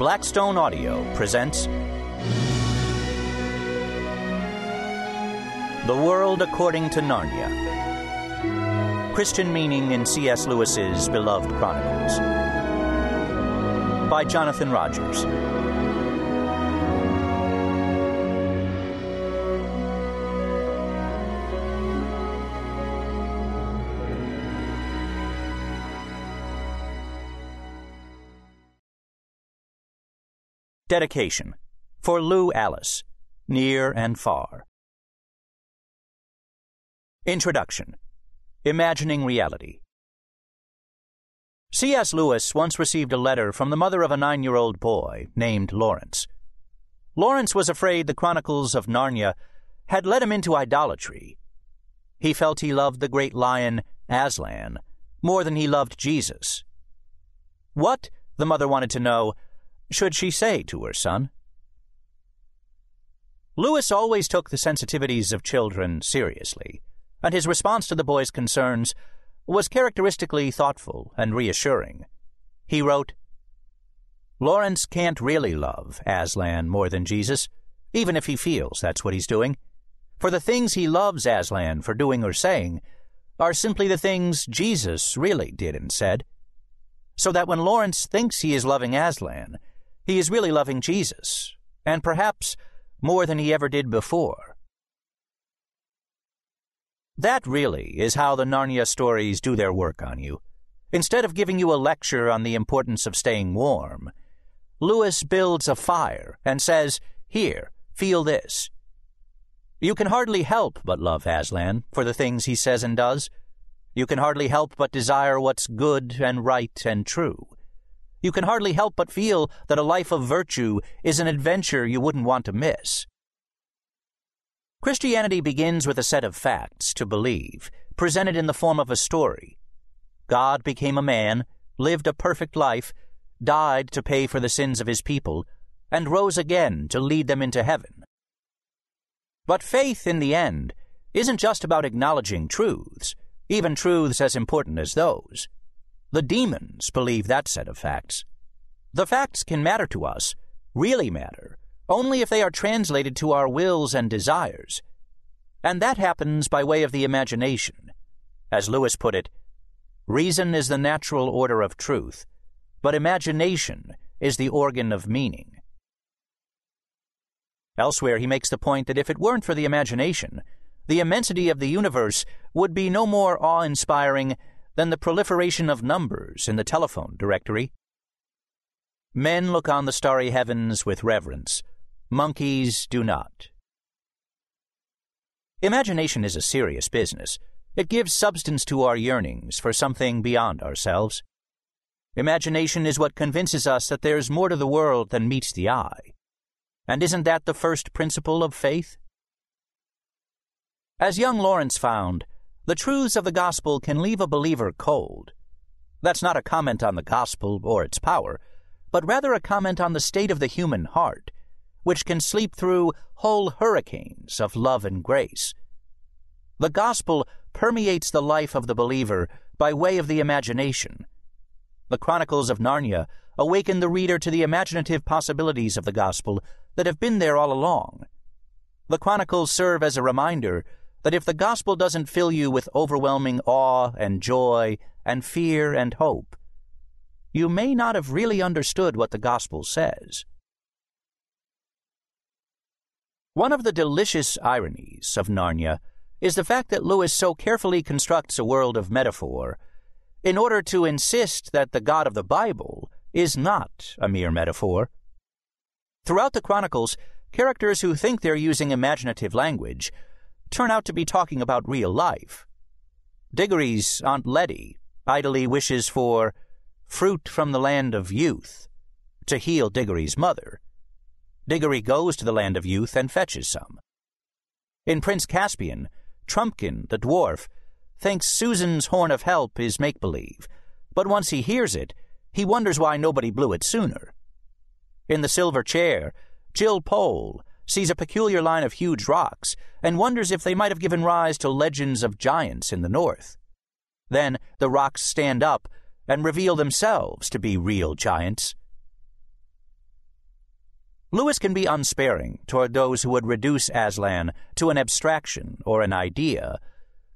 Blackstone Audio presents The World According to Narnia. Christian meaning in C.S. Lewis's beloved Chronicles. By Jonathan Rogers. Dedication for Lou Alice, near and far. Introduction Imagining Reality. C.S. Lewis once received a letter from the mother of a nine year old boy named Lawrence. Lawrence was afraid the Chronicles of Narnia had led him into idolatry. He felt he loved the great lion, Aslan, more than he loved Jesus. What, the mother wanted to know, should she say to her son? Lewis always took the sensitivities of children seriously, and his response to the boy's concerns was characteristically thoughtful and reassuring. He wrote, Lawrence can't really love Aslan more than Jesus, even if he feels that's what he's doing. For the things he loves Aslan for doing or saying are simply the things Jesus really did and said. So that when Lawrence thinks he is loving Aslan, he is really loving Jesus, and perhaps more than he ever did before. That really is how the Narnia stories do their work on you. Instead of giving you a lecture on the importance of staying warm, Lewis builds a fire and says, Here, feel this. You can hardly help but love Aslan for the things he says and does. You can hardly help but desire what's good and right and true you can hardly help but feel that a life of virtue is an adventure you wouldn't want to miss. Christianity begins with a set of facts to believe, presented in the form of a story. God became a man, lived a perfect life, died to pay for the sins of his people, and rose again to lead them into heaven. But faith, in the end, isn't just about acknowledging truths, even truths as important as those. The demons believe that set of facts. The facts can matter to us, really matter, only if they are translated to our wills and desires. And that happens by way of the imagination. As Lewis put it, reason is the natural order of truth, but imagination is the organ of meaning. Elsewhere, he makes the point that if it weren't for the imagination, the immensity of the universe would be no more awe inspiring than the proliferation of numbers in the telephone directory. Men look on the starry heavens with reverence, monkeys do not. Imagination is a serious business. It gives substance to our yearnings for something beyond ourselves. Imagination is what convinces us that there's more to the world than meets the eye. And isn't that the first principle of faith? As young Lawrence found, the truths of the gospel can leave a believer cold. That's not a comment on the gospel or its power, but rather a comment on the state of the human heart, which can sleep through whole hurricanes of love and grace. The gospel permeates the life of the believer by way of the imagination. The Chronicles of Narnia awaken the reader to the imaginative possibilities of the gospel that have been there all along. The Chronicles serve as a reminder that if the gospel doesn't fill you with overwhelming awe and joy and fear and hope, you may not have really understood what the gospel says. One of the delicious ironies of Narnia is the fact that Lewis so carefully constructs a world of metaphor in order to insist that the God of the Bible is not a mere metaphor. Throughout the Chronicles, characters who think they're using imaginative language turn out to be talking about real life. Digory's Aunt Letty idly wishes for fruit from the land of youth to heal Digory's mother. Digory goes to the land of youth and fetches some. In Prince Caspian, Trumpkin, the dwarf, thinks Susan's horn of help is make believe, but once he hears it, he wonders why nobody blew it sooner. In the silver chair, Jill Pole sees a peculiar line of huge rocks, and wonders if they might have given rise to legends of giants in the north. Then the rocks stand up and reveal themselves to be real giants. Lewis can be unsparing toward those who would reduce Aslan to an abstraction or an idea,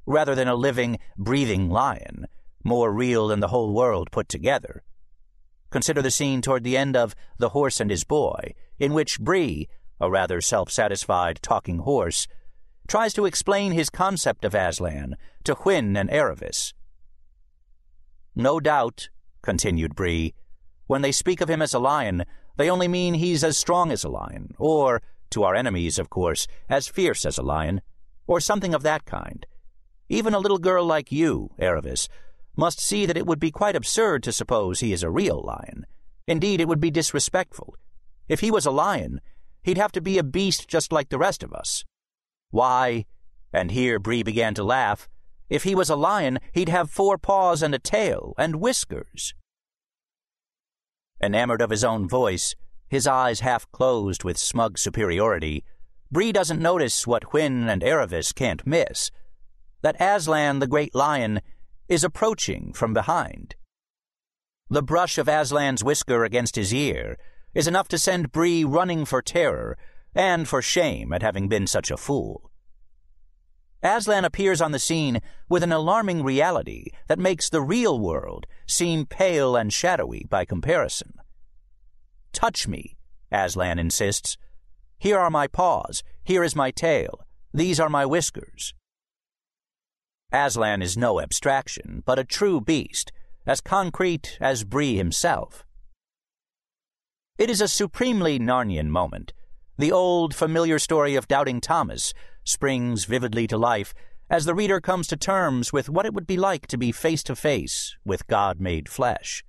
rather than a living, breathing lion, more real than the whole world put together. Consider the scene toward the end of The Horse and His Boy, in which Bree, a rather self satisfied talking horse, tries to explain his concept of Aslan to Hwin and Aravis. No doubt, continued Bree, when they speak of him as a lion, they only mean he's as strong as a lion, or, to our enemies, of course, as fierce as a lion, or something of that kind. Even a little girl like you, Aravis, must see that it would be quite absurd to suppose he is a real lion. Indeed, it would be disrespectful. If he was a lion, he'd have to be a beast just like the rest of us. Why, and here Bree began to laugh, if he was a lion, he'd have four paws and a tail and whiskers. Enamored of his own voice, his eyes half closed with smug superiority, Bree doesn't notice what Hwin and Aravis can't miss that Aslan the Great Lion is approaching from behind. The brush of Aslan's whisker against his ear is enough to send Bree running for terror and for shame at having been such a fool. Aslan appears on the scene with an alarming reality that makes the real world seem pale and shadowy by comparison. Touch me, Aslan insists. Here are my paws, here is my tail, these are my whiskers. Aslan is no abstraction, but a true beast, as concrete as Bree himself. It is a supremely Narnian moment. The old, familiar story of Doubting Thomas springs vividly to life as the reader comes to terms with what it would be like to be face to face with God made flesh.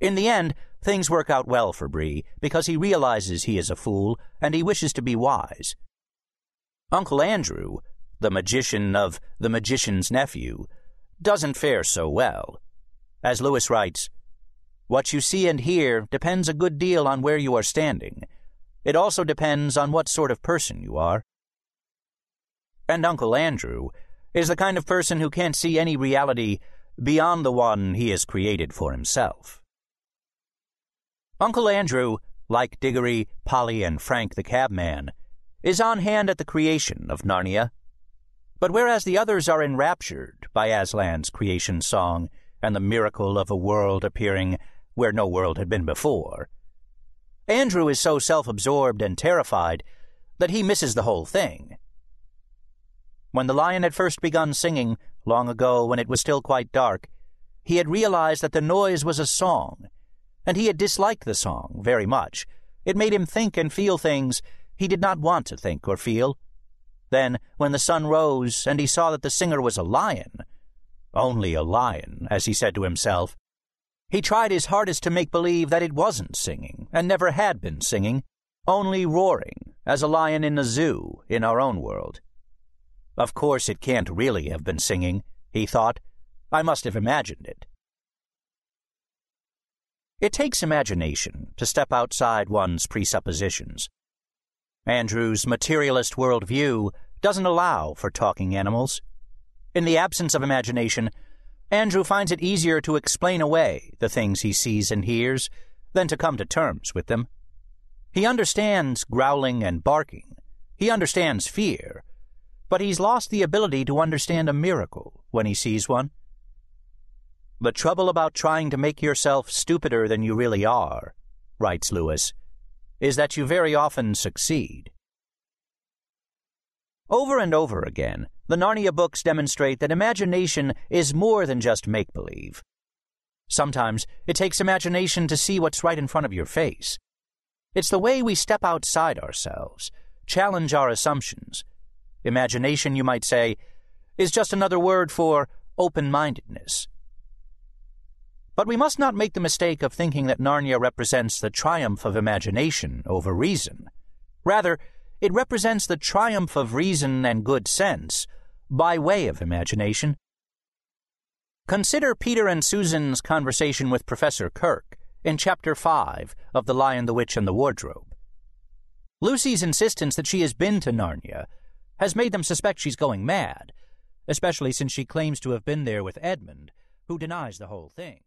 In the end, things work out well for Bree because he realizes he is a fool and he wishes to be wise. Uncle Andrew, the magician of The Magician's Nephew, doesn't fare so well. As Lewis writes, What you see and hear depends a good deal on where you are standing. It also depends on what sort of person you are. And Uncle Andrew is the kind of person who can't see any reality beyond the one he has created for himself. Uncle Andrew, like Digory, Polly, and Frank the cabman, is on hand at the creation of Narnia. But whereas the others are enraptured by Aslan's creation song and the miracle of a world appearing where no world had been before, Andrew is so self absorbed and terrified that he misses the whole thing. When the lion had first begun singing, long ago when it was still quite dark, he had realized that the noise was a song, and he had disliked the song very much. It made him think and feel things he did not want to think or feel. Then, when the sun rose and he saw that the singer was a lion, only a lion, as he said to himself, he tried his hardest to make believe that it wasn't singing, and never had been singing, only roaring, as a lion in a zoo in our own world. Of course it can't really have been singing, he thought. I must have imagined it. It takes imagination to step outside one's presuppositions Andrew's materialist worldview doesn't allow for talking animals. In the absence of imagination, Andrew finds it easier to explain away the things he sees and hears than to come to terms with them. He understands growling and barking. He understands fear. But he's lost the ability to understand a miracle when he sees one. The trouble about trying to make yourself stupider than you really are, writes Lewis, is that you very often succeed. Over and over again, the Narnia books demonstrate that imagination is more than just make believe. Sometimes it takes imagination to see what's right in front of your face. It's the way we step outside ourselves, challenge our assumptions. Imagination, you might say, is just another word for open mindedness. But we must not make the mistake of thinking that Narnia represents the triumph of imagination over reason. Rather, it represents the triumph of reason and good sense by way of imagination. Consider Peter and Susan's conversation with Professor Kirke in Chapter 5 of The Lion, the Witch, and the Wardrobe. Lucy's insistence that she has been to Narnia has made them suspect she's going mad, especially since she claims to have been there with Edmund, who denies the whole thing.